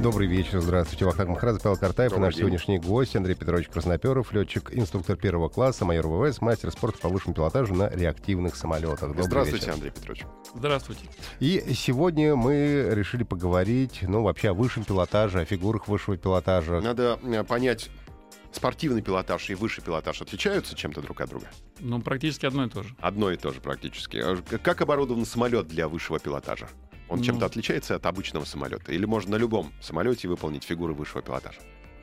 Добрый вечер, здравствуйте. Вахтанг Махарадзе, Павел Картаев и наш день. сегодняшний гость Андрей Петрович Красноперов, летчик, инструктор первого класса, майор ВВС, мастер спорта по высшему пилотажу на реактивных самолетах. Добрый Здравствуйте, вечер. Андрей Петрович. Здравствуйте. И сегодня мы решили поговорить, ну, вообще о высшем пилотаже, о фигурах высшего пилотажа. Надо э, понять, спортивный пилотаж и высший пилотаж отличаются чем-то друг от друга? Ну, практически одно и то же. Одно и то же практически. К- Как оборудован самолет для высшего пилотажа? Он Ну. чем-то отличается от обычного самолета? Или можно на любом самолете выполнить фигуры высшего пилотажа?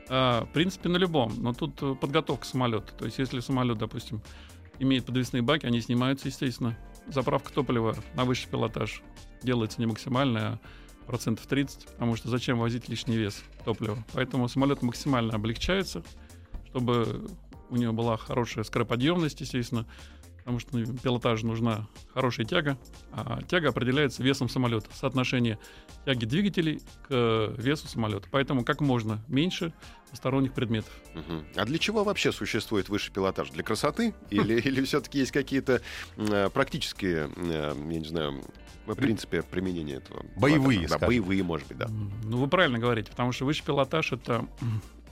А, в принципе, на любом. Но тут э, подготовка самолета. То есть, если самолет, допустим, имеет подвесные баки, они снимаются, естественно. Заправка топлива на высший пилотаж делается не максимальная, а процентов 30, потому что зачем возить лишний вес топлива. Поэтому самолет максимально облегчается, чтобы у него была хорошая скороподъемность, естественно, потому что ну, пилотажу нужна хорошая тяга, а тяга определяется весом самолета, соотношение тяги двигателей к весу самолета. Поэтому как можно меньше посторонних предметов. Мгм. А для чего вообще существует высший пилотаж? Для красоты? Или, или все-таки есть какие-то э, практические, э, я не знаю, в принципе, применения этого? Боевые, пилотажа? Да, боевые, может быть, да. Ну, вы правильно говорите, потому что высший пилотаж — это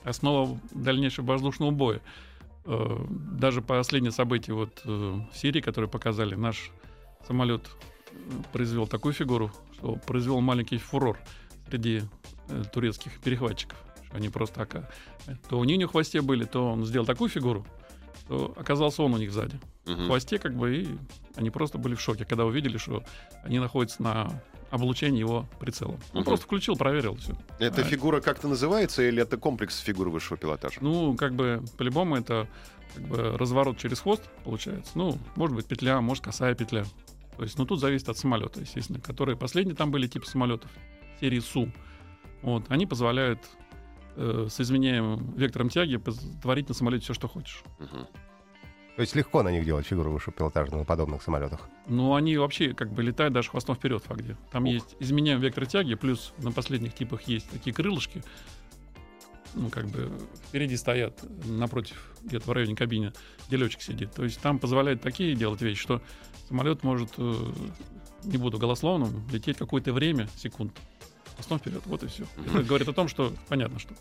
основа дальнейшего воздушного боя. Э, Даже последние события вот э, в Сирии, которые показали, наш самолет э, произвел такую фигуру, что произвел маленький фурор среди турецких перехватчиков. Что Они просто так, э, то у них в хвосте были, то он сделал такую фигуру, то оказался он у них сзади. в Мгм. хвосте, как бы, и они просто были в шоке, когда увидели, что они находятся на облучении его прицелом. Он Мгм. просто включил, проверил все. Эта А, фигура как-то называется или это комплекс фигур высшего пилотажа? Ну, как бы, по-любому это как бы, разворот через хвост получается. Ну, может быть, петля, может, косая петля. То есть, ну, тут зависит от самолета, естественно, которые последние там были типы самолетов серии Су. Вот, они позволяют э, с изменяемым вектором тяги творить на самолете все, что хочешь. Мгм. То есть легко на них делать фигуры высшего пилотажа на подобных самолетах. Ну, они вообще как бы летают даже хвостом вперед в где. Там Ух. есть изменяем вектор тяги, плюс на последних типах есть такие крылышки. Ну, как бы впереди стоят, напротив, где-то в районе кабины, где летчик сидит. То есть там позволяет такие делать вещи, что самолет может, э, не буду голословным, лететь какое-то время, секунд, хвостом вперед. Вот и все. Это говорит о том, что понятно, что.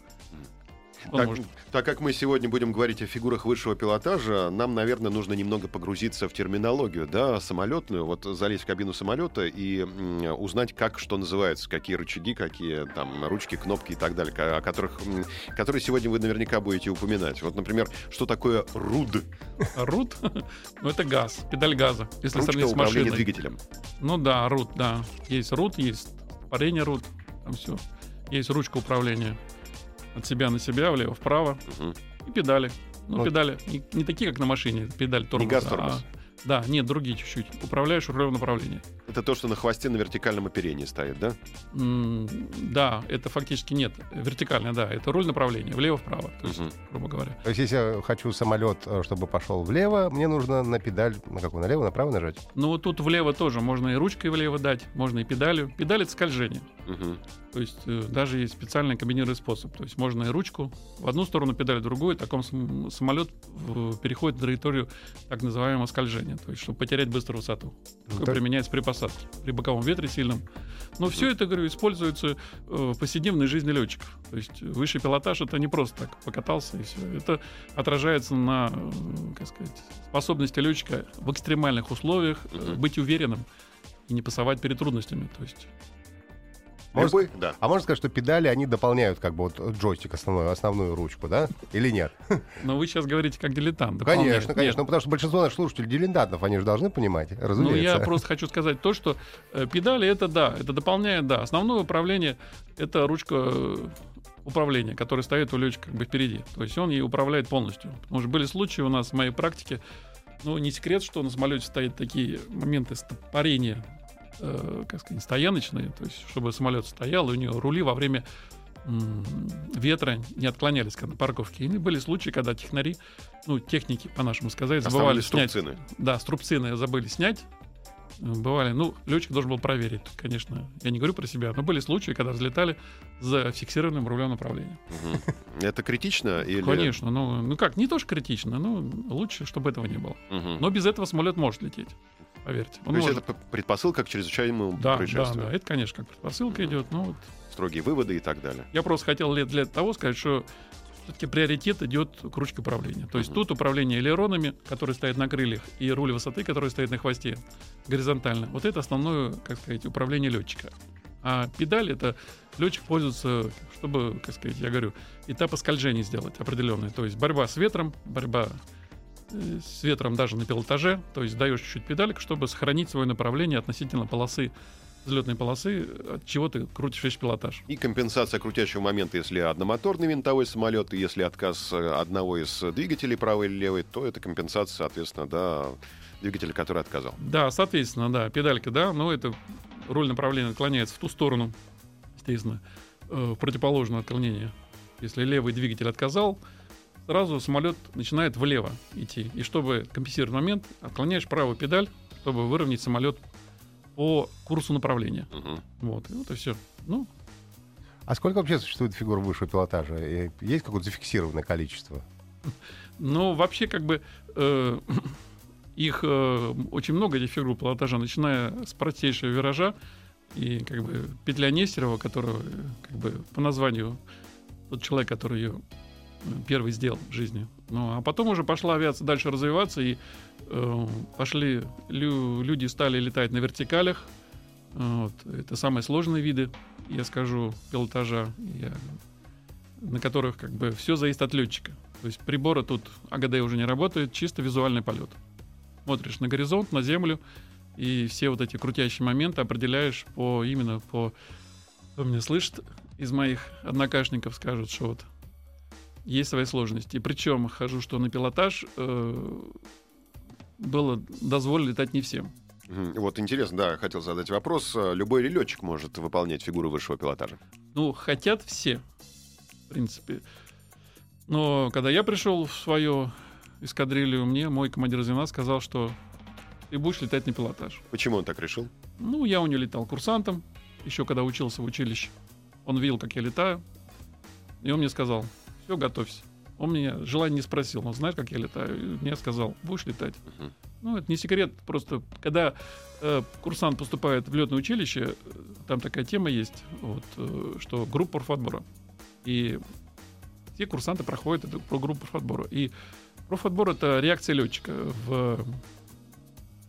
Он Так, может. так как мы сегодня будем говорить о фигурах высшего пилотажа, нам, наверное, нужно немного погрузиться в терминологию, да, самолетную, вот залезть в кабину самолета и м, узнать, как что называется, какие рычаги, какие там ручки, кнопки и так далее, о которых, м, которые сегодня вы наверняка будете упоминать. Вот, например, что такое РУД, рут, ну это газ, педаль газа. Если ручка сравнить с машиной. двигателем. Ну да, рут, да. Есть рут, есть парение рут, там все. Есть ручка управления от себя на себя, влево-вправо, Мгм. и педали. Ну, Вот. педали не, не такие, как на машине, педаль тормоза. газ, тормоз. а- да, нет, другие чуть-чуть. Управляешь рулем направления. Это то, что на хвосте на вертикальном оперении стоит, да? М, Да, это фактически нет. Вертикально, да. Это руль направления, влево-вправо, то есть, Мгм. грубо говоря. То есть если я хочу самолет, э, чтобы пошел влево, мне нужно на педаль, на какую, налево, направо нажать? Ну вот тут влево тоже можно и ручкой влево дать, можно и педалью. Педаль — это скольжение. Мгм. То есть э, даже есть специальный комбинированный способ. То есть можно и ручку в одну сторону, педаль в другую. Таком сам- самолет переходит на траекторию так называемого скольжения. То есть чтобы потерять быстро высоту. Такое так- применяется при посадке, при боковом ветре сильном. Но все это, говорю, используется э, в повседневной жизни летчиков. То есть высший пилотаж это не просто так покатался и все. Это отражается на, э, как сказать, способности летчика в экстремальных условиях э, быть уверенным и не пасовать перед трудностями. То есть Может- Любой? Да. А можно сказать, что педали, они дополняют как бы вот джойстик, основную, основную ручку, да? Или нет? Но вы сейчас говорите как дилетант. Конечно, дополняет. конечно. Нет. Ну, потому что большинство наших слушателей дилетантов, они же должны понимать, Ну, разумеется. я просто хочу сказать то, что э, педали это да, это дополняет, да. Основное управление это ручка э, управления, которая стоит у летчика как бы впереди. То есть он ей управляет полностью. Потому что были случаи у нас в моей практике, ну, не секрет, что на самолете стоят такие моменты стопорения, э, как сказать, стояночные, то есть чтобы самолет стоял, и у него рули во время ветра не отклонялись когда на парковке. И были случаи, когда технари, ну, техники, по-нашему сказать, забывали снять струбцины. да, струбцины забыли снять. Бывали, ну, летчик должен был проверить, конечно. Я не говорю про себя, но были случаи, когда взлетали за фиксированным рулем направления. Это критично или... Конечно, ну, ну как, не то, что критично, но лучше, чтобы этого не было. Но без этого самолет может лететь, поверьте. Он То есть может. это п- предпосылка к чрезвычайному Да, да, происшествию. да, это, конечно, как предпосылка идет. Ну, вот. Строгие выводы и так далее. Я просто хотел для, для того сказать, что все-таки приоритет идет к ручке управления. То есть Мгм. тут управление элеронами, которые стоят на крыльях, и руль высоты, который стоит на хвосте горизонтально. Вот это основное, как сказать, управление летчика. А педаль это летчик пользуется, чтобы, как сказать, я говорю, этапы скольжения сделать определенные. То есть борьба с ветром, борьба с ветром даже на пилотаже, то есть даешь чуть-чуть педалек, чтобы сохранить свое направление относительно полосы, взлетной полосы, от чего ты крутишь весь пилотаж. И компенсация крутящего момента, если одномоторный винтовой самолет, и если отказ э, одного из двигателей, правый или левый, то это компенсация, соответственно, да, двигателя, который отказал. Да, соответственно, да, педалька, да, но это руль направления отклоняется в ту сторону, естественно, э, в противоположное отклонение. Если левый двигатель отказал, сразу самолет начинает влево идти. И чтобы компенсировать момент, отклоняешь правую педаль, чтобы выровнять самолет по курсу направления. Мгм. Вот, и вот и все. Ну, А сколько вообще существует фигур высшего пилотажа? Есть какое-то зафиксированное количество? Но вообще, как бы, э, их э, очень много, этих фигур пилотажа, начиная с простейшего виража, и как бы петля Нестерова, которого, э, как бы, по названию тот человек, который ее первый сделал в жизни. Ну, а потом уже пошла авиация дальше развиваться, и э, пошли, лю- люди стали летать на вертикалях. Вот. Это самые сложные виды, я скажу, пилотажа, я- на которых как бы все зависит от летчика. То есть приборы тут АГД уже не работают, чисто визуальный полет. Смотришь на горизонт, на землю, и все вот эти крутящие моменты определяешь по именно по... Кто меня слышит из моих однокашников, скажут, что вот есть свои сложности. Причем хожу, что на пилотаж э, было дозволено летать не всем. Вот интересно, да, хотел задать вопрос. Э, Любой летчик может выполнять фигуру высшего пилотажа? Ну, хотят все, в принципе. Но когда я пришел в свою эскадрилью, мне мой командир звена сказал, что ты будешь летать на пилотаж. Почему он так решил? Ну, я у него летал курсантом, еще когда учился в училище. Он видел, как я летаю, и он мне сказал, все, готовься. Он меня желание не спросил, он знает, как я летаю. И мне сказал, будешь летать. Мгм. Ну, это не секрет, просто когда э, курсант поступает в летное училище, э, там такая тема есть, вот, э, что группа профотбора. И все курсанты проходят эту про группу профотбора. И профотбор — это реакция летчика в,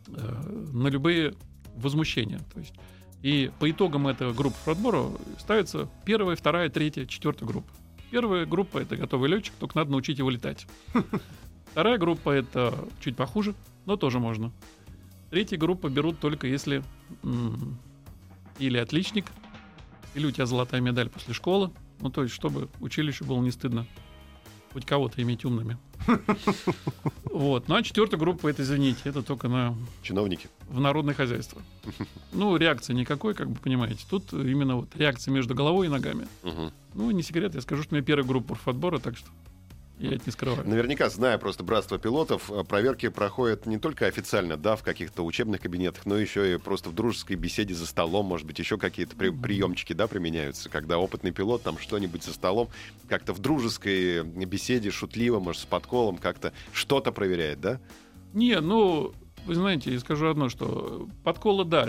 э, на любые возмущения. То есть, и по итогам этого группы профотбора ставится первая, вторая, третья, четвертая группа. Первая группа — это готовый летчик, только надо научить его летать. Вторая группа — это чуть похуже, но тоже можно. Третья группа берут только если м, или отличник, или у тебя золотая медаль после школы. Ну, то есть, чтобы училищу было не стыдно хоть кого-то иметь умными. Вот. Ну, а четвертая группа, это, извините, это только на, Чиновники. в народное хозяйство. Ну, реакции никакой, как бы понимаете. Тут именно вот реакция между головой и ногами. Мгм. Ну, не секрет, я скажу, что у меня первая группа отбора, так что я это не скрываю. Наверняка, зная просто братство пилотов, э, проверки проходят не только официально, да, в каких-то учебных кабинетах, но еще и просто в дружеской беседе за столом, может быть, еще какие-то при- приемчики, да, применяются, когда опытный пилот там что-нибудь за столом как-то в дружеской беседе, шутливо, может, с подколом как-то что-то проверяет, да? Не, ну, вы знаете, я скажу одно, что подколы, да,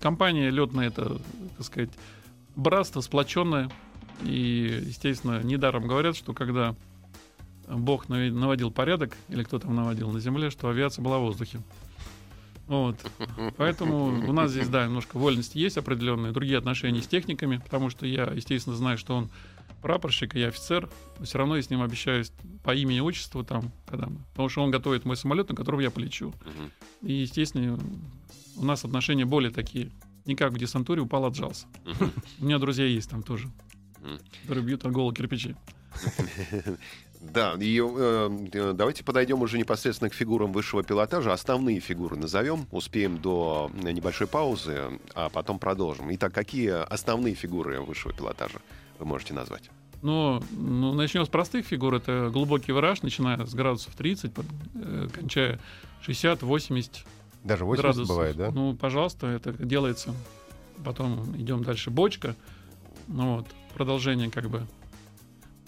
компания летная, это, так сказать, братство сплоченное. И, естественно, недаром говорят, что когда Бог наводил порядок, или кто там наводил на земле, что авиация была в воздухе. Вот. Поэтому у нас здесь, да, немножко вольности есть определенные, другие отношения с техниками, потому что я, естественно, знаю, что он прапорщик, и я офицер, но все равно я с ним общаюсь по имени, отчеству там, когда мы, потому что он готовит мой самолет, на котором я полечу. И, естественно, у нас отношения более такие. Не как в десантуре упал, отжался. У меня друзья есть там тоже, которые бьют от голого кирпичи. Да, и э, э, давайте подойдем уже непосредственно к фигурам высшего пилотажа. Основные фигуры назовем, успеем до э, небольшой паузы, а потом продолжим. Итак, какие основные фигуры высшего пилотажа вы можете назвать? Но ну, начнем с простых фигур. Это глубокий вираж, начиная с градусов 30, под- э, кончая 60, 80, Даже 80 градусов. бывает, да? Ну, пожалуйста, это делается. Потом идем дальше. Бочка. Ну вот, продолжение как бы.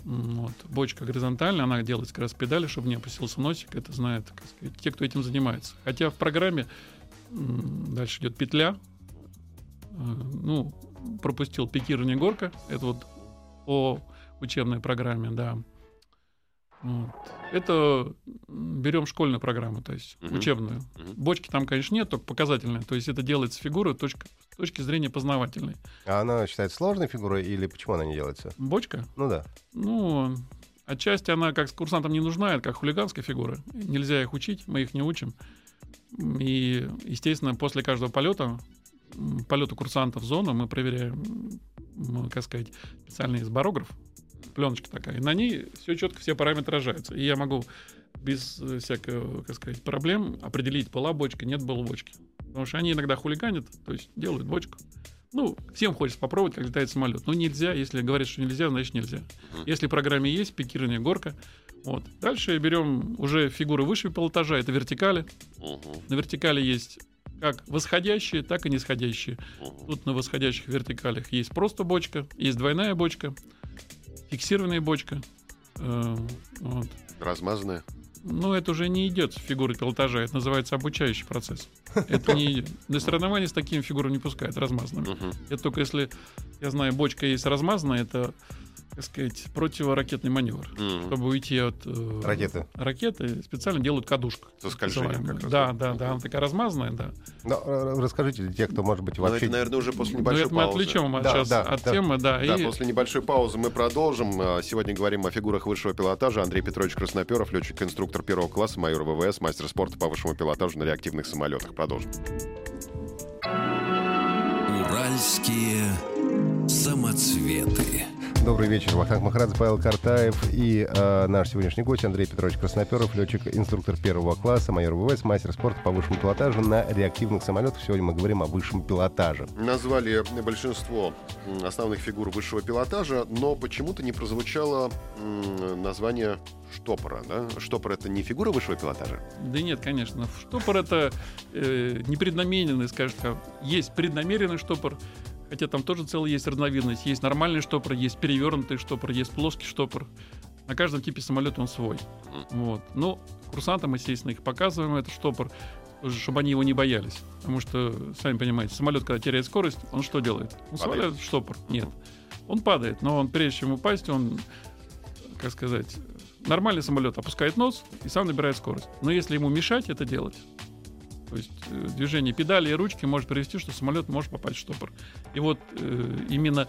Вот, бочка горизонтальная, она делается как раз педали, чтобы не опустился носик. Это знают сказать, те, кто этим занимается. Хотя в программе дальше идет петля. Э, Ну, пропустил пикирование горка. Это вот по учебной программе, да. Вот. Это берем школьную программу, то есть Мгм. учебную. Мгм. Бочки там, конечно, нет, только показательные. То есть это делается фигура точка, с точки зрения познавательной. А она считается сложной фигурой или почему она не делается? Бочка, Ну да. ну, отчасти она как с курсантам не нужна, это как хулиганская фигура. Нельзя их учить, мы их не учим. И, естественно, после каждого полета, полета курсантов в зону, мы проверяем, м, как сказать, специальный сборограф, пленочка такая. И на ней все четко, все параметры отражаются. И я могу без э, всякого, как сказать, проблем определить, была бочка, нет было бочки. Потому что они иногда хулиганят, то есть делают бочку. Ну, всем хочется попробовать, как летает самолет. Но нельзя, если говорят, что нельзя, значит нельзя. Если в программе есть пикирование, горка, вот. Дальше берем уже фигуры выше полотажа, это вертикали. Мгм. На вертикали есть как восходящие, так и нисходящие. Мгм. Тут на восходящих вертикалях есть просто бочка, есть двойная бочка, фиксированная бочка. Э, вот. Размазанная. Но это уже не идет фигуры пилотажа, это называется обучающий процесс. Это не. На соревнования с такими фигурами не пускают, размазанными. Это только если, я знаю, бочка есть размазанная, это, так сказать, противоракетный маневр. Мгм. Чтобы уйти от э, Ракеты. ракеты, специально делают кадушку. Со скольжением как раз. Да, да, да, она такая размазанная, да. Но, э, расскажите для тех, кто, может быть, Но вообще... это, наверное, уже после Но небольшой это мы паузы. отвлечем от, Да, сейчас да, от да. темы, да. Да, и после небольшой паузы мы продолжим. А, Сегодня говорим о фигурах высшего пилотажа. Андрей Петрович Красноперов, летчик-инструктор первого класса, майор ВВС, мастер спорта по высшему пилотажу на реактивных самолетах. Продолжим. Уральские самоцветы. Добрый вечер, Вахтанг Махарадзе, Павел Картаев и э, наш сегодняшний гость Андрей Петрович Красноперов, летчик-инструктор первого класса, майор ВВС, мастер спорта по высшему пилотажу на реактивных самолетах. Сегодня мы говорим о высшем пилотаже. Назвали большинство основных фигур высшего пилотажа, но почему-то не прозвучало м, название штопора. Да? Штопор — это не фигура высшего пилотажа? Да нет, конечно. Штопор это э, непреднамеренный, скажем так. Есть преднамеренный штопор, хотя там тоже целая есть разновидность. Есть нормальный штопор, есть перевернутый штопор, есть плоский штопор. На каждом типе самолета он свой. Вот. Но курсантам, естественно, их показываем, этот штопор, чтобы они его не боялись. Потому что, сами понимаете, самолет, когда теряет скорость, он что делает? Он сваливает штопор. Нет. Он падает, но он, прежде чем упасть, он, как сказать, нормальный самолет опускает нос и сам набирает скорость. Но если ему мешать это делать, то есть э, движение педали и ручки может привести, что самолет может попасть в штопор. И вот э, именно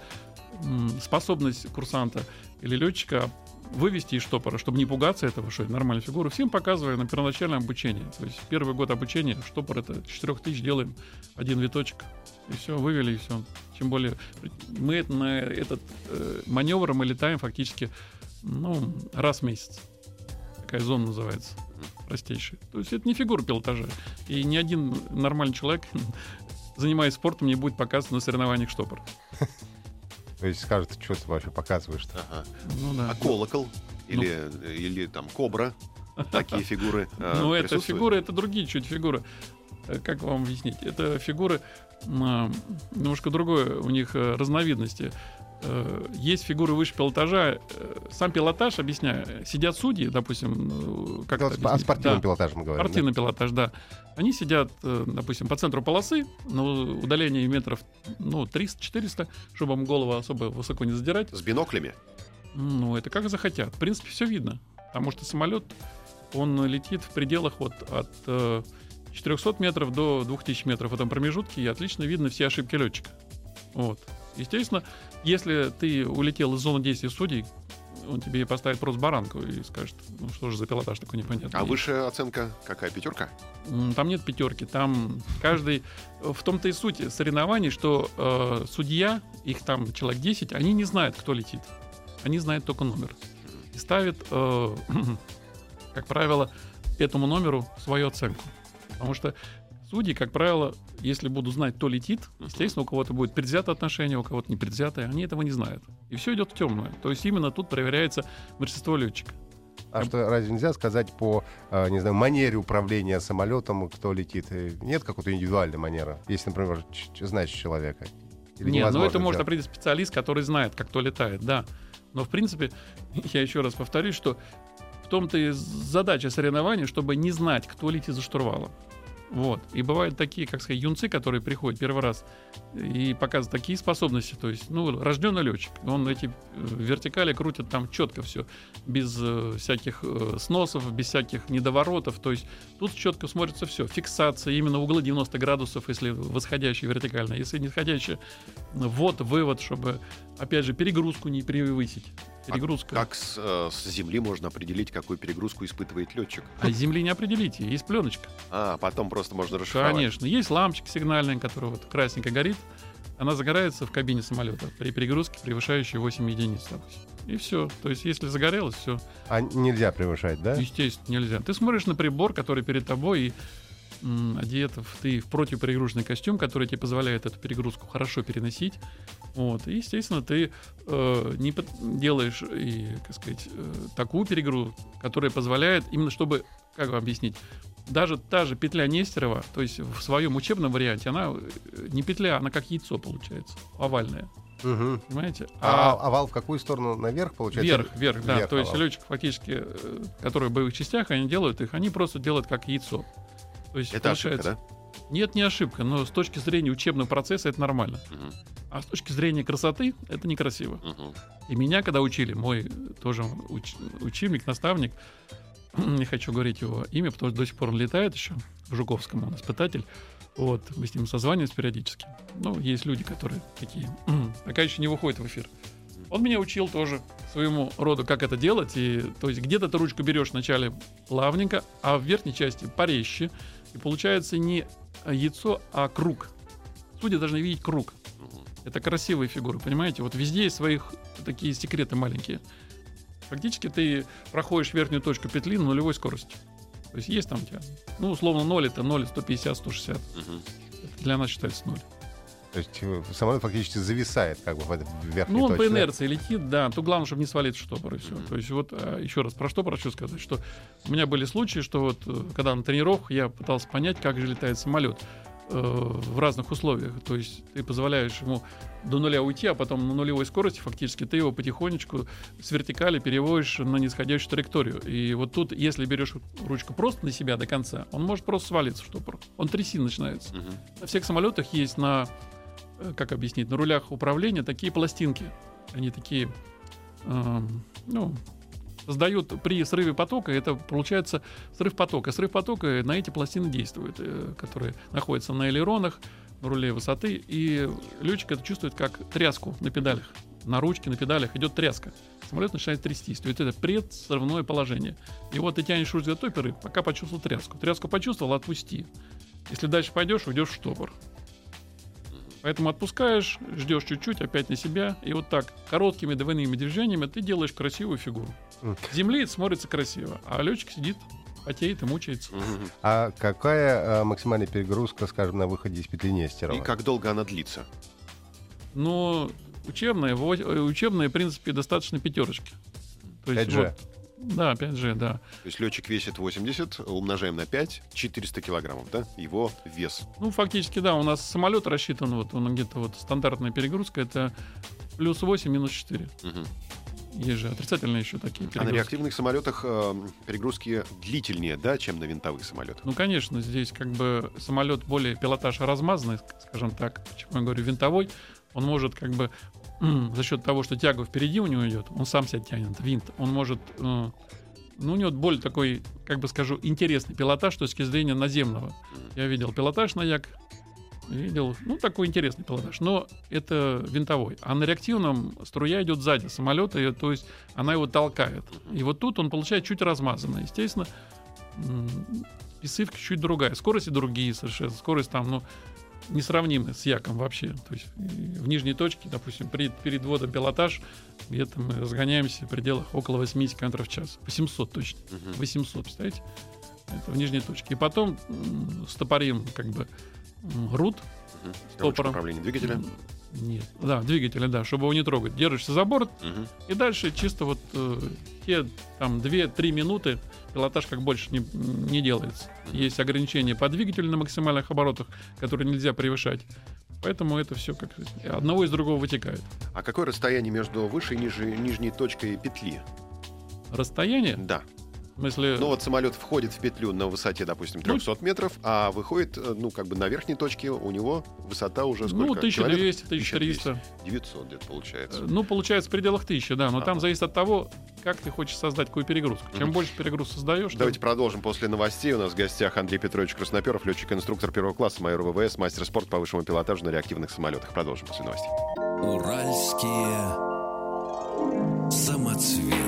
способность курсанта или летчика вывести из штопора, чтобы не пугаться этого, что это нормальная фигура, всем показываю на первоначальном обучении. То есть первый год обучения штопор это с 4000 делаем один виточек. И все, вывели, и все. Тем более, мы на этот э, маневр мы летаем фактически ну, раз в месяц. Такая зона называется. Простейшая. То есть это не фигура пилотажа. И ни один нормальный человек, занимаясь спортом, не будет показывать на соревнованиях штопор. То есть скажет, что ты вообще показываешь. Ага. Ну да. А колокол? Или, или там кобра? Такие фигуры э, Ну, это фигуры, это другие чуть фигуры. Э, Как вам объяснить? Это фигуры м, немножко другое, у них э, разновидности. Э, Есть фигуры выше пилотажа. Э, Сам пилотаж, объясняю, сидят судьи, допустим, э, как вот о объяснить? спортивном Да. пилотаже мы говорим. да? Спортивный пилотаж, да. Они сидят, э, допустим, по центру полосы, на удалении метров ну, 300-400, чтобы им голову особо высоко не задирать. С биноклями? Ну, это как захотят. В принципе, все видно. Потому что самолет, он летит в пределах вот от э, 400 метров до 2000 метров в этом промежутке, и отлично видно все ошибки летчика. Вот. Естественно, если ты улетел из зоны действия судей, он тебе поставит просто баранку и скажет, ну что же за пилотаж такой непонятный. А высшая оценка какая? Пятерка? Там нет пятерки, там каждый... В том-то и суть соревнований, что э, судья, их там человек 10, они не знают, кто летит. Они знают только номер. И ставят, э, как правило, этому номеру свою оценку. Потому что судьи, как правило, если будут знать, кто летит, естественно, у кого-то будет предвзятое отношение, у кого-то непредвзятое, они этого не знают. И все идет в темную. То есть именно тут проверяется мастерство летчика. А что, разве нельзя сказать по, э, не знаю, манере управления самолетом, кто летит? Э, Нет какой-то индивидуальной манеры, если, например, знаешь человека? Или Нет, ну это может сделать? определить специалист, который знает, как кто летает, да. Но в принципе, я еще раз повторюсь, что в том-то и задача соревнований, чтобы не знать, кто летит за штурвалом. Вот. И бывают такие, как сказать, юнцы, которые приходят первый раз и показывают такие способности. То есть, ну, рожденный летчик. Он эти э, вертикали крутит там четко все, без э, всяких э, сносов, без всяких недоворотов. То есть тут четко смотрится все. Фиксация, именно углы 90 градусов, если восходящая вертикально. Если нисходящая, ввод, вывод, чтобы, опять же, перегрузку не превысить. Перегрузка. Как с, э, с земли можно определить, какую перегрузку испытывает летчик? А с земли не определите, есть пленочка. А, потом просто можно расшифровать. Конечно. Есть лампочка сигнальная, которая вот красненько горит. Она загорается в кабине самолета при перегрузке, превышающей 8 единиц, допустим. И все. То есть, если загорелось, все, А нельзя превышать, да? естественно, нельзя. Ты смотришь на прибор, который перед тобой, и м, одет в, ты в противоперегрузочный костюм, который тебе позволяет эту перегрузку хорошо переносить. Вот. И, естественно, ты э, не под- делаешь и, как сказать, э, такую перегрузку, которая позволяет именно, чтобы, как вам объяснить, даже та же петля Нестерова, то есть в своем учебном варианте, она э, не петля, она как яйцо получается, овальная. Мгм. Понимаете? А, овал в какую сторону? Наверх, получается? Вверх, вверх, да. Вверх То есть овал. фактически, э, которые в боевых частях, они делают их, они просто делают как яйцо. То есть Это ошибка, получается- да? Нет, не ошибка, но с точки зрения учебного процесса это нормально. Мгм, А с точки зрения красоты это некрасиво. мгм. И меня, когда учили, мой тоже уч- учебник, наставник, не хочу говорить его имя, потому что до сих пор он летает еще, в Жуковском он испытатель. Вот, мы с ним созваниваемся периодически. Ну, есть люди, которые такие, пока еще не выходят в эфир. Он меня учил тоже своему роду, как это делать. И, то есть где-то ты ручку берешь вначале плавненько, а в верхней части порезче. И получается не яйцо, а круг. Судьи должны видеть круг. Это красивые фигуры, понимаете? Вот везде есть своих такие секреты маленькие. Фактически ты проходишь верхнюю точку петли на нулевой скорости. То есть есть там у тебя, ну, условно, 0 это 0, 150, 160. Мгм. Это для нас считается 0. То есть э, самолет фактически зависает как бы в этой верхней Ну, он по точке, да? инерции летит, да. Тут главное, чтобы не свалить штопор, и все. Мгм. То есть вот а, еще раз про штопор хочу сказать, что у меня были случаи, что вот э, когда на тренировках я пытался понять, как же летает самолет э, в разных условиях. То есть ты позволяешь ему до нуля уйти, а потом на нулевой скорости фактически ты его потихонечку с вертикали переводишь на нисходящую траекторию. И вот тут, если берешь ручку просто на себя до конца, он может просто свалиться в штопор. Он трясин начинается. Мгм. На всех самолетах есть на, э, как объяснить, на рулях управления такие пластинки. Они такие, эм, ну, создают при срыве потока, это получается срыв потока. Срыв потока на эти пластины действует, э, которые находятся на элеронах, на руле высоты, и летчик это чувствует как тряску на педалях. На ручке, на педалях идет тряска. Самолет начинает трястись. То есть это предсрывное положение. И вот ты тянешь ручку за топперы, пока почувствовал тряску. Тряску почувствовал, отпусти. Если дальше пойдешь, уйдешь в штопор. Поэтому отпускаешь, ждешь чуть-чуть, опять на себя, и вот так короткими двойными движениями ты делаешь красивую фигуру. Земли смотрится красиво, а летчик сидит, потеет и мучается. Мгм. А какая э, максимальная перегрузка, скажем, на выходе из петли Нестерова? И как долго она длится? Но учебные, во- э, учебные, в принципе, достаточно пятерочки. То 5G. вот- да, 5G, да. То есть летчик весит 80, умножаем на 5, 400 килограммов, да? Его вес. Ну, фактически, да, у нас самолет рассчитан, вот он где-то вот стандартная перегрузка, это плюс 8, минус 4. Мгм. Есть же отрицательные еще такие А на перегрузки. реактивных самолетах э, перегрузки длительнее, да, чем на винтовых самолетах? Ну, конечно, здесь как бы самолет более пилотаж размазанный, ск- скажем так, почему я говорю винтовой, он может как бы за счет того, что тяга впереди у него идет, он сам себя тянет, винт, он может, э, ну, у него более такой, как бы скажу, интересный пилотаж с точки зрения наземного. Я видел пилотаж на Як, видел, ну, такой интересный пилотаж, но это винтовой. А на реактивном струя идет сзади самолета, и, то есть она его толкает. И вот тут он получает чуть размазанно. Естественно, специфика чуть другая. Скорости другие совершенно. Скорость там, ну, несравнимая с Яком вообще. То есть и в нижней точке, допустим, при, перед вводом пилотаж, где-то мы разгоняемся в пределах около 80 км в час. 800 точно. Мгм. 800, представляете? Это в нижней точке. И потом стопорим как бы Мгм. Стопором. Ручка управления двигателя. Нет. Да, двигателя, да, чтобы его не трогать. Держишься за борт, Мгм. и дальше чисто вот э, те там 2-3 минуты пилотаж как больше не, не делается. Есть ограничения по двигателю на максимальных оборотах, которые нельзя превышать. Поэтому это все как одного из другого вытекает. А какое расстояние между высшей и ниже- нижней точкой петли? Расстояние, Да. В смысле, Ну вот самолет входит в петлю на высоте, допустим, 300 метров, а выходит, э, ну, как бы на верхней точке у него высота уже сколько? ну, 1200, Километров? 1300. 900 где-то получается. Ну, получается, в пределах 1000, да. Но Ага. там зависит от того, как ты хочешь создать какую перегрузку. Чем больше перегруз создаешь, тем- Давайте продолжим после новостей. У нас в гостях Андрей Петрович Красноперов, летчик-инструктор первого класса, майор ВВС, мастер спорта по высшему пилотажу на реактивных самолетах. Продолжим после новостей. Уральские самоцветы.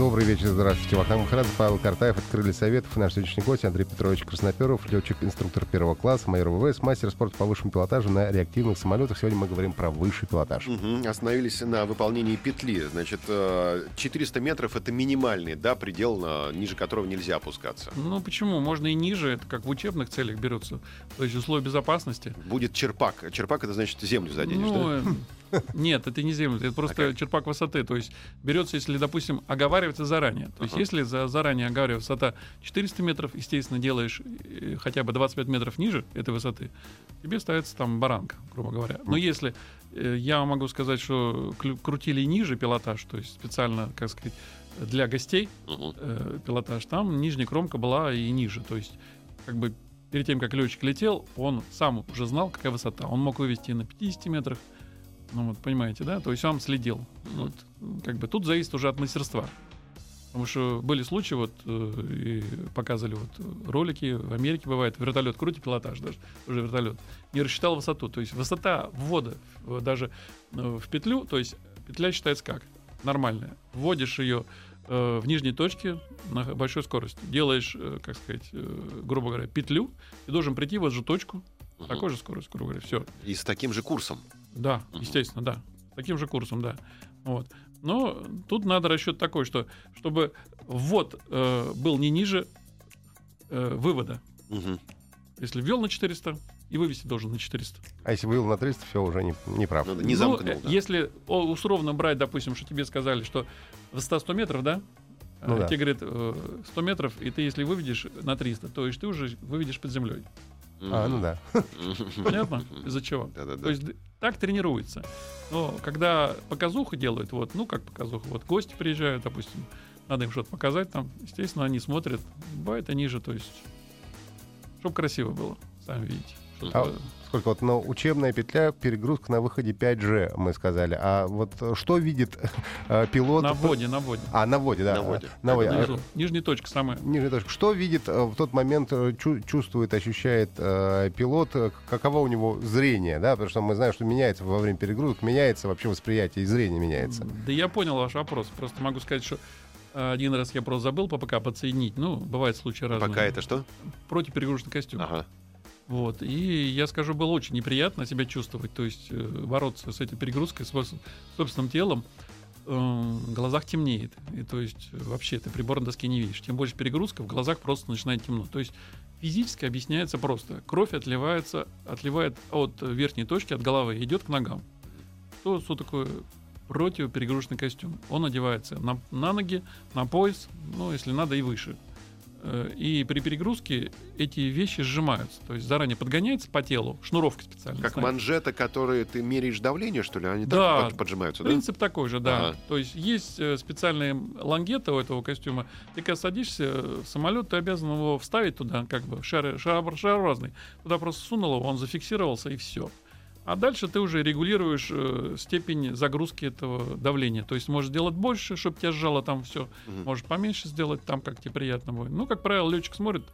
Добрый вечер, здравствуйте. Вахтанг Махарадзе, Павел Картаев, открыли советов. И наш сегодняшний гость Андрей Петрович Красноперов, летчик-инструктор первого класса, майор ВВС, мастер спорта по высшему пилотажу на реактивных самолетах. Сегодня мы говорим про высший пилотаж. Мгм. Остановились на выполнении петли. Значит, э, 400 метров — это минимальный, да, предел, ниже которого нельзя опускаться. Ну, почему? Можно и ниже. Это как в учебных целях берется. То есть условия безопасности. Будет черпак. Черпак — это значит землю заденешь, да? Ну, э, нет, это не земля, это просто А черпак высоты. То есть берется, если, допустим, оговаривается заранее. То есть Ага. если за, заранее оговаривается высота 400 метров, естественно, делаешь э, хотя бы 25 метров ниже этой высоты, тебе ставится там баранка, грубо говоря. Но если э, я могу сказать, что крутили ниже пилотаж, то есть специально, как сказать, для гостей э, пилотаж, там нижняя кромка была и ниже. То есть, как бы перед тем, как летчик летел, он сам уже знал, какая высота. Он мог вывести на 50 метрах. Ну вот, понимаете, да? То есть он следил. Вот, как бы тут зависит уже от мастерства. Потому что были случаи, вот э, и показывали вот ролики, в Америке бывает, вертолет крутит пилотаж даже, уже вертолет, не рассчитал высоту. То есть высота ввода даже э, в петлю, то есть петля считается как? Нормальная. Вводишь ее э, в нижней точке на большой скорости. Делаешь, как сказать, грубо говоря, петлю, и должен прийти в эту же точку, такой же скорость, грубо говоря, все. И с таким же курсом. Да, Мгм. естественно, да. Таким же курсом, да. Вот. Но тут надо расчет такой, что чтобы ввод э, был не ниже э, вывода. Мгм. Если ввел на 400, и вывести должен на 400. А если вывел на 300, все, уже не, не прав. Ну, не Ну, замкнул, э, да. Если условно брать, допустим, что тебе сказали, что высота 100 метров, да? Ну Э, да. Тебе говорят э, 100 метров, и ты если выведешь на 300, то есть ты уже выведешь под землей. А, ну да. Понятно? Из-за чего? Да-да-да. То есть так тренируется. Но когда показуху делают, вот, ну как показуху, вот гости приезжают, допустим, надо им что-то показать там, естественно, они смотрят, бывает они же, то есть, чтобы красиво было, сами видите. А Сколько вот, ну, учебная петля, перегрузка на выходе 5G, мы сказали. А вот э, что видит э, пилот? на вводе, на вводе. А, на вводе, да. На вводе. А, На вводе. А, Внизу. Нижняя точка самая. Нижняя точка. Что видит э, в тот момент, э, чу- чувствует, ощущает э, пилот, каково у него зрение, да, потому что мы знаем, что меняется во время перегрузок, меняется вообще восприятие и зрение меняется. Да я понял ваш вопрос. Просто могу сказать, что один раз я просто забыл ППК подсоединить. Ну, бывают случаи разные. Пока это что? Противоперегрузочный костюм. Ага. Вот. И я скажу, было очень неприятно себя чувствовать, то есть э, бороться с этой перегрузкой, с собственным телом. Э, в глазах темнеет. И то есть э, вообще ты прибор на доске не видишь. Тем больше перегрузка, в глазах просто начинает темно. То есть физически объясняется просто. Кровь отливается, отливает от верхней точки, от головы, идет к ногам. Что, что такое противоперегрузочный костюм? Он одевается на, на ноги, на пояс, ну, если надо, и выше. Э, И при перегрузке эти вещи сжимаются. То есть заранее подгоняется по телу, шнуровка специально. Как знаете. манжета, которые ты меряешь давление, что ли? Они Да. так под- поджимаются, да? Принцип такой же, да. Ага. То есть есть э, специальные лангеты у этого костюма. Ты когда садишься э, в самолет, ты обязан его вставить туда, как бы шар, шар- шарообразный. Туда просто сунул его, он зафиксировался и все. А дальше ты уже регулируешь э, степень загрузки этого давления. То есть можешь сделать больше, чтобы тебя сжало там все. Мгм. Можешь поменьше сделать там, как тебе приятно будет. Ну, как правило, летчик смотрит,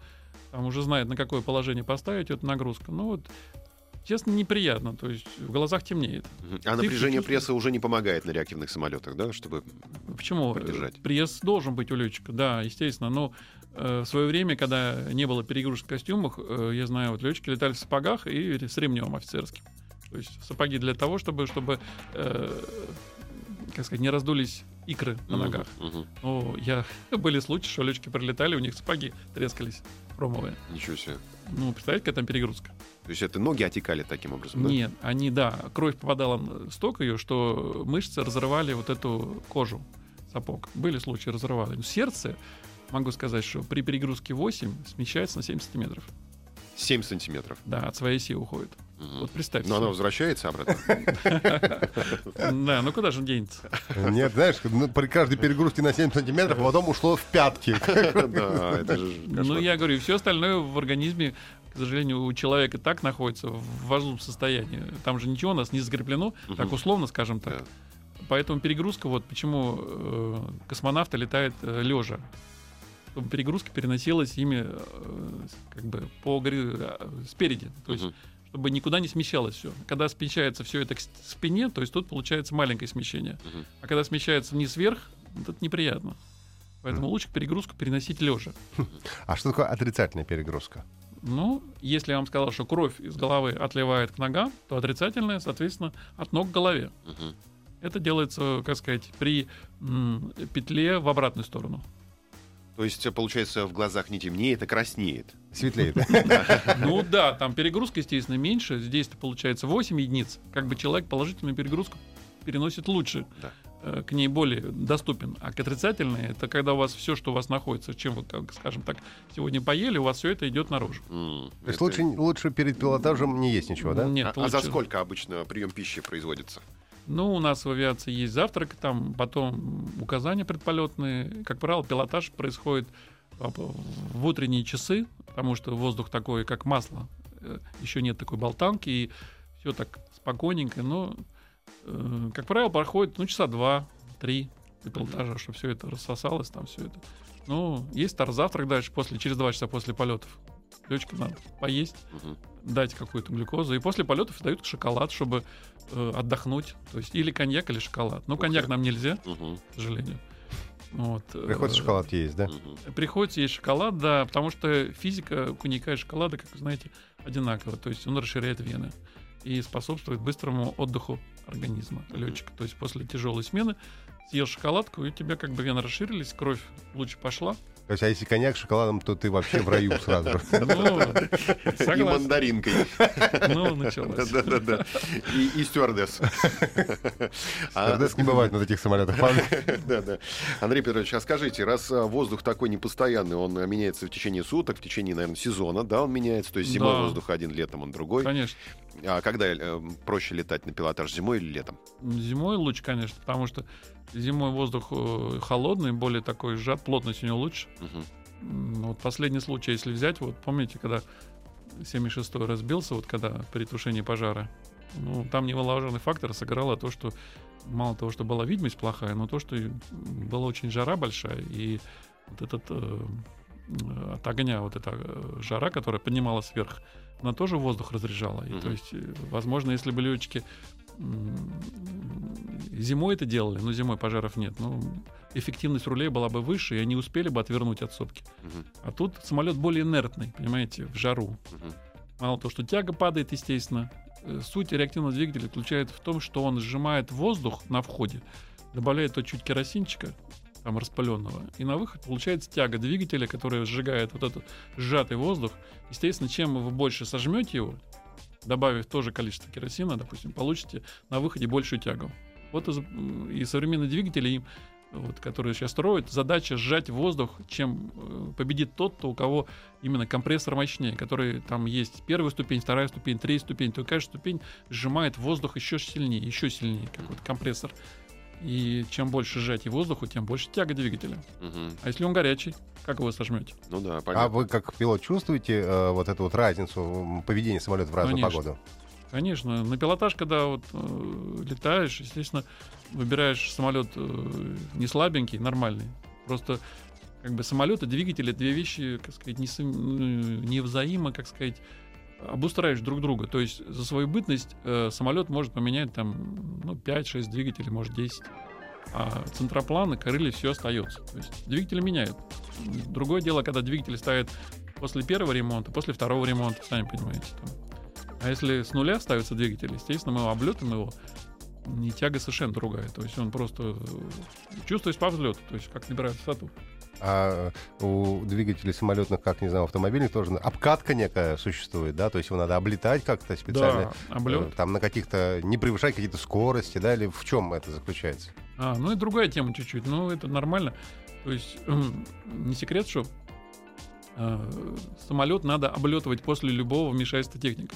там уже знает, на какое положение поставить эту нагрузку. Ну вот, честно, неприятно. То есть в глазах темнеет. А Ты напряжение чувствуешь- пресса уже не помогает на реактивных самолетах, да, чтобы... Почему? Продержать. Э, Пресс должен быть у летчика, да, естественно. Но э, в свое время, когда не было перегрузок в костюмах, э, я знаю, вот летчики летали в сапогах и с ремнем офицерским. То есть сапоги для того, чтобы, чтобы э, как сказать, не раздулись икры на ногах. мгм. Ну, я были случаи, что летчики прилетали, у них сапоги трескались. хромовые. Ничего себе. Ну, представляете, какая там перегрузка? То есть это ноги отекали таким образом, да? Нет, они, да, кровь попадала столько ее, что мышцы разрывали вот эту кожу сапог. Были случаи разрывали. Но сердце, могу сказать, что при перегрузке 8 смещается на 7 сантиметров. 7 сантиметров. Да, от своей оси уходит. Мгм. Вот представьте. Но она себе. возвращается обратно. Да, ну куда же он денется? Нет, знаешь, ну, при каждой перегрузке на 7 сантиметров, а потом ушло в пятки. Да, это же Ну, я говорю, все остальное в организме, к сожалению, у человека так находится в важном состоянии. Там же ничего у нас не закреплено, так условно, скажем так. Да. Поэтому перегрузка, вот почему э, космонавты летают лежа. Чтобы перегрузка переносилась ими э, как бы по гори- э, спереди. То есть Мгм. чтобы никуда не смещалось все. Когда смещается все это к спине, то есть тут получается маленькое смещение. Мгм. А когда смещается вниз-вверх, вот это неприятно. Поэтому лучше перегрузку переносить лежа. А что такое отрицательная перегрузка? Ну, если я вам сказал, что кровь из головы отливает к ногам, то отрицательная, соответственно, от ног к голове. Мгм. Это делается, как сказать, при м, петле в обратную сторону. То есть, получается, в глазах не темнеет, а краснеет. Светлеет. Ну да, там перегрузка, естественно, меньше. Здесь получается 8 единиц. Как бы человек положительную перегрузку переносит лучше. Да. э, К ней более доступен. А к отрицательной это когда у вас все, что у вас находится, чем вы, как, скажем так, сегодня поели, у вас все это идет наружу. М, То есть это- лучше, лучше перед пилотажем не есть ничего, да? Нет, А а за лучше- сколько обычно прием пищи производится? Ну, у нас в авиации есть завтрак, там потом указания предполетные. Как правило, пилотаж происходит а, в утренние часы, потому что воздух такой, как масло. Еще нет такой болтанки, и все так спокойненько. Но, э, как правило, проходит ну, часа два-три до пилотажа, чтобы все это рассосалось, там все это. Ну, есть старт-завтрак дальше, после, через два часа после полетов. Летчикам надо поесть. Дать какую-то глюкозу. И после полетов дают шоколад, чтобы э, отдохнуть. То есть или коньяк, или шоколад. Но Ух коньяк нам нельзя, Мгм. к сожалению. Вот. э, Приходится шоколад есть, да? Приходится есть шоколад, да, потому что физика коньяка и шоколада, как вы знаете, одинакова. То есть он расширяет вены и способствует быстрому отдыху организма летчика. То есть после тяжелой смены съел шоколадку, и у тебя как бы вены расширились, кровь лучше пошла. То есть, а если коньяк с шоколадом, то ты вообще в раю сразу. Ну, И мандаринкой. Ну, началось. Да-да-да. И и стюардесс. А, Стюардесс не бывает на таких самолетах. Да, да. Андрей Петрович, а скажите, раз а, воздух такой непостоянный, он а, меняется в течение суток, в течение, наверное, сезона, да, он меняется, то есть зимой воздух один, летом он другой. Конечно. А когда э, проще летать на пилотаж, зимой или летом? Зимой лучше, конечно, потому что зимой воздух э, холодный, более такой сжат, плотность у него лучше. М, Вот последний случай, если взять, вот помните, когда 76-й разбился, вот когда при тушении пожара, ну, там неволоженный фактор сыграло то, что мало того, что была видимость плохая, но то, что была очень жара большая, и вот этот э, э, от огня вот эта э, жара, которая поднималась вверх, она тоже воздух разряжала. И, Мгм. то есть, возможно, если бы летчики зимой это делали, но зимой пожаров нет, ну, эффективность рулей была бы выше, и они успели бы отвернуть от сопки. А тут самолет более инертный, понимаете, в жару. Мало того, что тяга падает, естественно. э, Суть реактивного двигателя заключается в том, что он сжимает воздух на входе, добавляет то чуть керосинчика, там распаленного, и на выход получается тяга двигателя, которая сжигает вот этот сжатый воздух. Естественно, чем вы больше сожмете его, добавив тоже количество керосина, допустим, получите на выходе большую тягу. Вот и современные двигатели, им, вот, которые сейчас строят, задача сжать воздух, чем э, победит тот, кто, у кого именно компрессор мощнее, который там есть первая ступень, вторая ступень, третья ступень, то каждая ступень сжимает воздух еще сильнее, еще сильнее, как вот компрессор. И чем больше сжатия воздуха, тем больше тяга двигателя. Мгм. А если он горячий, как его сожмете? Ну да, А понятно. вы как пилот чувствуете э, вот эту вот разницу поведения самолета в разную Конечно. погоду? Конечно, на пилотаж, когда вот э, летаешь, естественно, выбираешь самолет э, не слабенький, нормальный. Просто как бы самолет и двигатель это две вещи, как сказать, не, не взаимо, как сказать, обустраиваешь друг друга. То есть за свою бытность э, самолет может поменять там ну, 5-6 двигателей, может 10. А центропланы, крылья, все остается. То есть двигатели меняют. Другое дело, когда двигатель ставят после первого ремонта, после второго ремонта, сами понимаете. Там. А если с нуля ставится двигатель, естественно, мы облетаем его, и тяга совершенно другая. То есть он просто э, чувствуется по взлету, то есть как набирает высоту. А у двигателей самолетных, как, не знаю, автомобильных тоже обкатка некая существует, да? То есть его надо облетать как-то специально. Да, облет. э, Там на каких-то... Не превышать какие-то скорости, да? Или в чем это заключается? А, ну и другая тема чуть-чуть. Ну, это нормально. То есть не секрет, что э, самолет надо облетывать после любого вмешательства техники.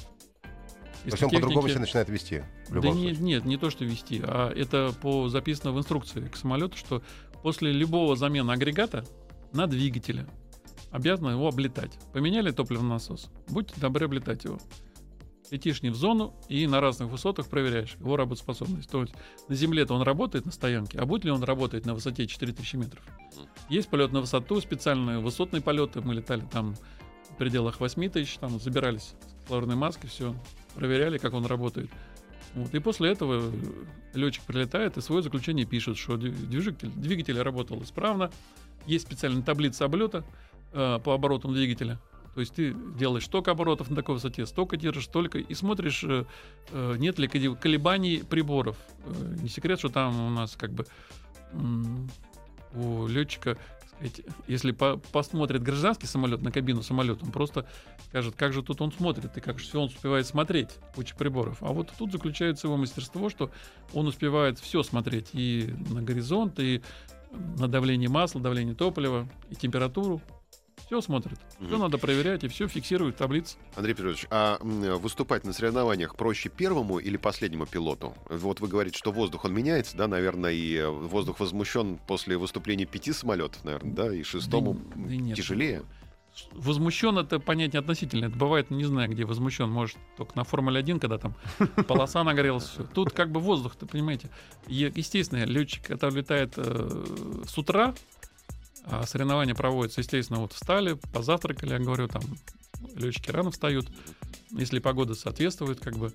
То есть он по-другому себя начинает вести. Да любом не- случае. нет, не то, что вести, а это по записано в инструкции к самолету, что после любого замены агрегата на двигателе обязаны его облетать. Поменяли топливный насос, будьте добры облетать его. Летишь не в зону и на разных высотах проверяешь его работоспособность. То есть на земле-то он работает на стоянке, а будет ли он работать на высоте 4000 метров? Есть полет на высоту, специальные высотные полеты. Мы летали там в пределах 8 тысяч, там забирались с кислородной маской, все, проверяли, как он работает. Вот. И после этого летчик прилетает и свое заключение пишет, что дви- движитель, двигатель работал исправно. Есть специальная таблица облета э, по оборотам двигателя. То есть ты делаешь столько оборотов на такой высоте, столько держишь, столько, и смотришь, э, э, нет ли колебаний приборов. Э, не секрет, что там у нас как бы у летчика, сказать, если по- посмотрит гражданский самолет на кабину самолета, он просто скажет, как же тут он смотрит и как же все он успевает смотреть, куча приборов. А вот тут заключается его мастерство, что он успевает все смотреть и на горизонт, и на давление масла, давление топлива, и температуру. Все смотрит. Все Мгм. надо проверять, и все фиксирует в таблице. Андрей Петрович, а выступать на соревнованиях проще первому или последнему пилоту? Вот вы говорите, что воздух он меняется, да, наверное, и э, воздух возмущен после выступления пяти самолетов, наверное, да, и шестому Да и нет. тяжелее. Возмущен это понятие относительное. Это бывает, не знаю, где возмущен. Может, только на Формуле 1, когда там полоса нагрелась. всё. Тут как бы воздух, ты понимаете. Естественно, летчик, который летает э, с утра, а соревнования проводятся, естественно, вот встали, позавтракали, я говорю, там летчики рано встают. Если погода соответствует, как бы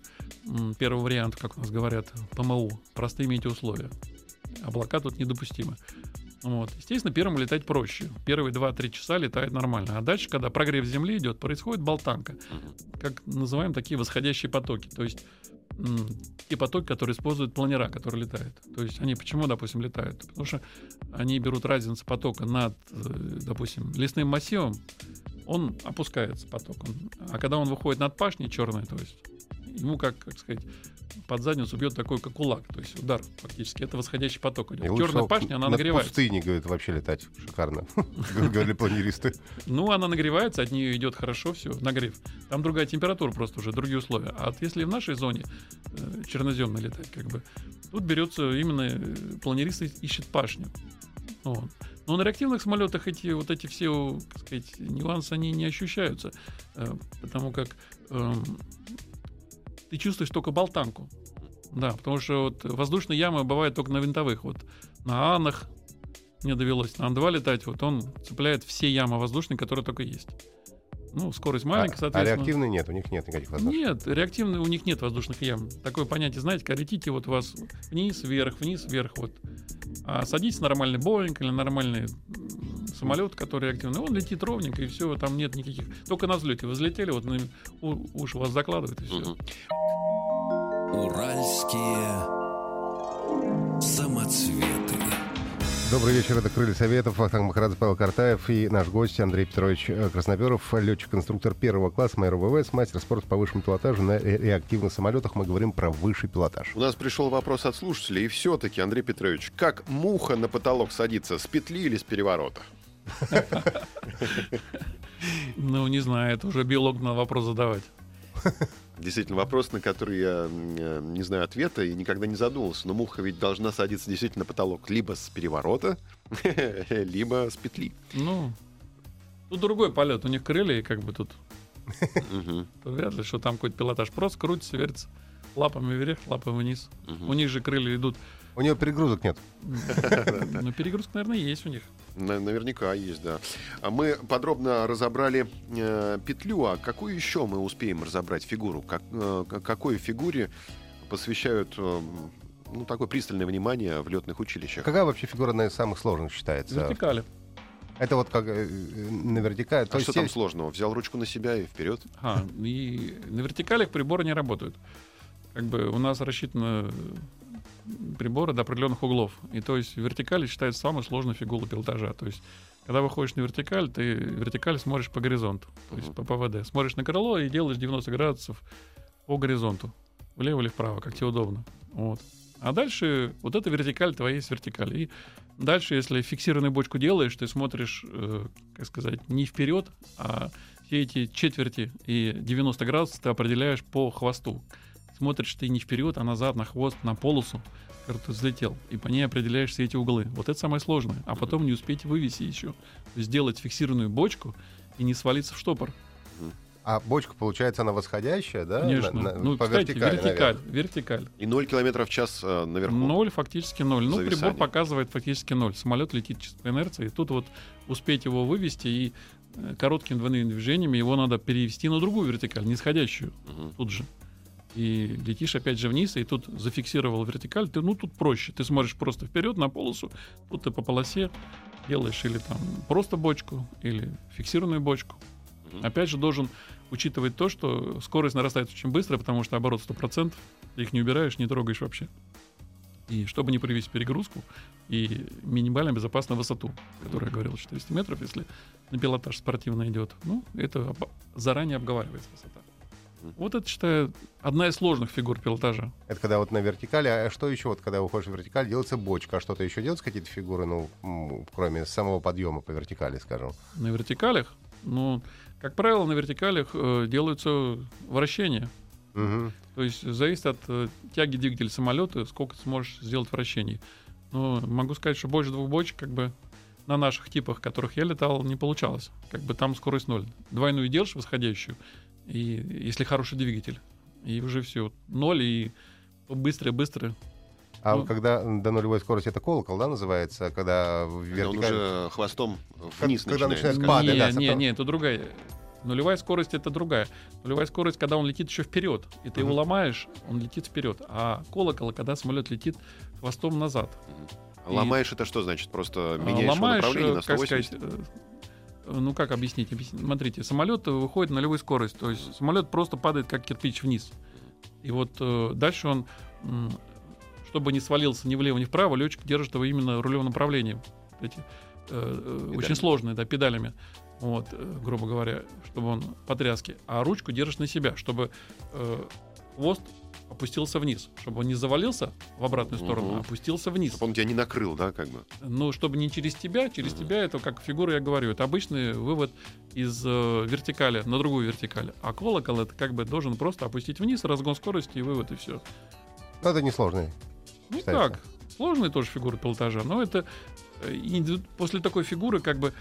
первый вариант, как у нас говорят, ПМУ, простые метеоусловия. Облака тут недопустимы. Вот. Естественно, первым летать проще. Первые 2-3 часа летает нормально. А дальше, когда прогрев Земли идет, происходит болтанка. Как называем такие восходящие потоки. То есть те потоки, которые используют планера, которые летают. То есть они почему, допустим, летают? Потому что они берут разницу потока над, э, допустим, лесным массивом, он опускается поток. Он- а когда он выходит над пашней черной, то есть ему, как, как сказать, под задницу бьет такой, как кулак. То есть удар фактически. Это восходящий поток идет. И Черная пашня, она нагревается. пустыней, говорит, вообще летать шикарно. Говорили планеристы. Ну, она нагревается, от нее идет хорошо все, нагрев. Там другая температура просто уже, другие условия. А вот если в нашей зоне э, черноземно летать, как бы, тут берется именно э, планерист и- ищет пашню. Вот. Но на реактивных самолетах эти вот эти все, так сказать, нюансы, они не ощущаются, э, потому как эм, ты чувствуешь только болтанку. Да, потому что вот воздушные ямы бывают только на винтовых. Вот на Анах мне довелось на Ан-2 летать, вот он цепляет все ямы воздушные, которые только есть. Ну, скорость А маленькая, а соответственно. реактивной нет, у них нет никаких возможностей. Нет, реактивные у них нет воздушных ям. Такое понятие, знаете, когда летите вот у вас вниз, вверх, вниз, вверх, вот. А садитесь на нормальный Боинг или нормальный самолет, который реактивный, он летит ровненько, и все, там нет никаких... Только на взлете вы взлетели, вот на- у- уши вас закладывает, и все. Уральские самоцветы. Добрый вечер, это «Крылья Советов», Вахтанг Махарадзе, Павел Картаев и наш гость Андрей Петрович э, Красноперов, летчик-конструктор первого класса, майор ВВС, мастер спорта по высшему пилотажу на ре- реактивных самолетах. Мы говорим про высший пилотаж. У нас пришел вопрос от слушателей, и все-таки, Андрей Петрович, как муха на потолок садится, с петли или с переворота? Ну, не знаю, это уже биолог на вопрос задавать. Действительно, вопрос, на который я э, не знаю ответа и никогда не задумывался. Но муха ведь должна садиться действительно на потолок либо с переворота, либо с петли. Ну, тут другой полет, у них крылья, и как бы тут вряд ли, что там какой-то пилотаж. Просто крутится, вертится. Лапами вверх, лапами вниз. У них же крылья идут. У него перегрузок нет. Ну, перегрузка, наверное, есть у них. На- Наверняка есть, да. А мы подробно разобрали э, петлю, а какую еще мы успеем разобрать фигуру? Как, э, какой фигуре посвящают э, ну, такое пристальное внимание в летных училищах? Какая вообще фигура одна из самых сложных считается? Вертикали. Это вот как э, э, на вертикаль. А что там е- сложного? Взял ручку на себя и вперед? А, и на вертикалях приборы не работают. Как бы у нас рассчитаны приборы до определенных углов. И то есть вертикали считается самой сложной фигурой пилотажа. То есть Когда выходишь на вертикаль, ты вертикаль смотришь по горизонту, то есть по ПВД. Смотришь на крыло и делаешь 90 градусов по горизонту. Влево или вправо, как тебе удобно. Вот. А дальше вот эта вертикаль твоя есть вертикаль. И дальше, если фиксированную бочку делаешь, ты смотришь, э, как сказать, не вперед, а все эти четверти и 90 градусов ты определяешь по хвосту. Смотришь ты не вперед, а назад, на хвост, на полосу, который ты взлетел. И по ней определяешь все эти углы. Вот это самое сложное. А потом не успеть вывести еще. Сделать фиксированную бочку и не свалиться в штопор. А бочка, получается, она восходящая, да? Конечно. На- на- ну, по кстати, вертикали, вертикаль, наверное. вертикаль. И 0 километров в час э, наверху. Ноль, фактически ноль. Ну, Зависание. прибор показывает фактически ноль. Самолет летит чисто по инерции. И тут вот успеть его вывести и э, короткими двойными движениями его надо перевести на другую вертикаль, нисходящую Мгм. тут же. И летишь опять же вниз, и тут зафиксировал вертикаль. Ты, ну, тут проще. Ты смотришь просто вперед на полосу, тут ты по полосе делаешь или там просто бочку, или фиксированную бочку. Опять же, должен учитывать то, что скорость нарастает очень быстро, потому что оборот 100%, ты их не убираешь, не трогаешь вообще. И чтобы не привести перегрузку и минимально безопасную высоту, о которой я говорил, 400 метров, если на пилотаж спортивно идет, ну, это заранее обговаривается высота. Мгм. Вот это, считаю, одна из сложных фигур пилотажа. Это когда вот на вертикали, а что еще вот, когда уходишь в вертикаль, делается бочка, а что-то еще делается, какие-то фигуры, ну, кроме самого подъема по вертикали, скажем? На вертикалях, ну, как правило, на вертикалях э, делаются вращения. Мгм. То есть зависит от э, тяги двигателя самолета, сколько ты сможешь сделать вращений. Но могу сказать, что больше двух бочек, как бы на наших типах, которых я летал, не получалось. Как бы там скорость ноль. Двойную делаешь восходящую, и если хороший двигатель, и уже все ноль и быстро-быстро. А Ну. когда до нулевой скорости это колокол, да, называется, когда в Когда он вертикаль... уже хвостом Как- вниз когда начинает. падать, не, да, не, сопро- не, это другая. Нулевая скорость это другая. Нулевая скорость, когда он летит еще вперед, и ты его Мгм. ломаешь, он летит вперед. А колокол, когда самолет летит хвостом назад. А Ломаешь это что значит? Просто А, меняешь его ломаешь, направление э, на как 180? сказать, э, ну как объяснить? Объяснить. Смотрите, самолет выходит на нулевую скорость, то есть самолет просто падает как кирпич вниз. И вот э, дальше он, м, чтобы не свалился ни влево, ни вправо, летчик держит его именно рулевым направлением. Эти, э, э, очень сложные, да, педалями. Вот, э, грубо говоря, чтобы он по тряске. А ручку держишь на себя, чтобы э, хвост опустился вниз, чтобы он не завалился в обратную сторону, Мгм. а опустился вниз. Чтобы он тебя не накрыл, да, как бы? Ну, чтобы не через тебя, через Мгм. тебя это как фигура, я говорю, это обычный вывод из э, вертикали на другую вертикаль. А колокол это как бы должен просто опустить вниз, разгон скорости и вывод, и все. Ну, это несложный. Ну Считается. как? Сложная тоже фигура пилотажа, но это индивиду- после такой фигуры как бы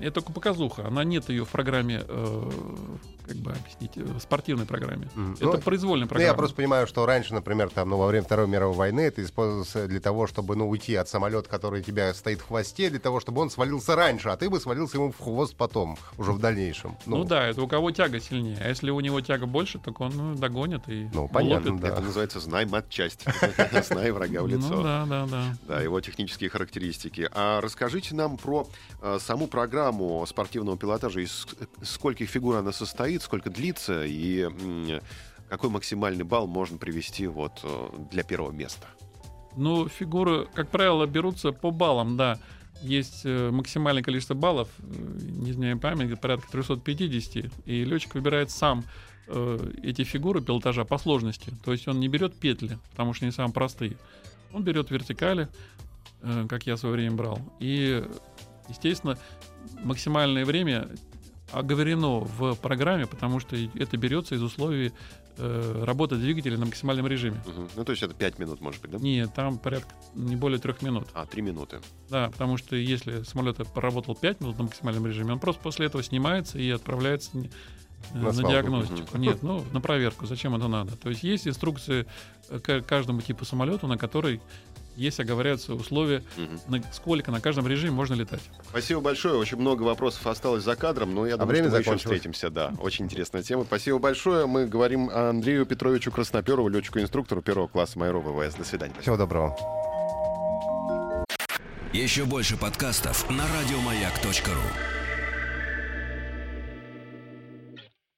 это только показуха. Она нет ее в программе, э, как бы объяснить, э, в спортивной программе. Мгм. Это Ну, произвольная Ну, программа. я просто понимаю, что раньше, например, там, ну, во время Второй мировой войны это использовалось для того, чтобы, ну, уйти от самолета, который у тебя стоит в хвосте, для того, чтобы он свалился раньше, а ты бы свалился ему в хвост потом, уже в дальнейшем. Ну, да, это у кого тяга сильнее. А если у него тяга больше, так он ну, догонит и Ну, понятно, да. Это называется «знай матчасть». Знай врага в лицо. Ну да, да, да. Да, его технические характеристики. А расскажите нам про э, саму программу спортивного пилотажа. Из скольких фигур она состоит, сколько длится и какой максимальный балл можно привести вот э, для первого места. Ну, фигуры, как правило, берутся по баллам, да. Есть э, максимальное количество баллов, не знаю память, порядка 350, и летчик выбирает сам эти фигуры пилотажа по сложности. То есть он не берет петли, потому что они самые простые. Он берет вертикали, как я в свое время брал. И, естественно, максимальное время оговорено в программе, потому что это берется из условий э, работы двигателя на максимальном режиме. Мгм. Ну, то есть это 5 минут, может быть, да? Нет, там порядка не более трех минут. А, 3 минуты. Да, потому что если самолет поработал 5 минут на максимальном режиме, он просто после этого снимается и отправляется э, На на, свалку. диагностику. Нет, ну, на проверку. Зачем это надо? То есть есть инструкции э, к каждому типу самолета, на который есть оговоряются условия, Мгм. на сколько на каждом режиме можно летать. Спасибо большое. Очень много вопросов осталось за кадром, но я думаю, А время что мы еще закончилось. встретимся. Да, очень интересная тема. Спасибо большое. Мы говорим Андрею Петровичу Красноперову, летчику-инструктору первого класса Майора ВВС. До свидания. Всего доброго. Еще больше подкастов на радиомаяк.ру.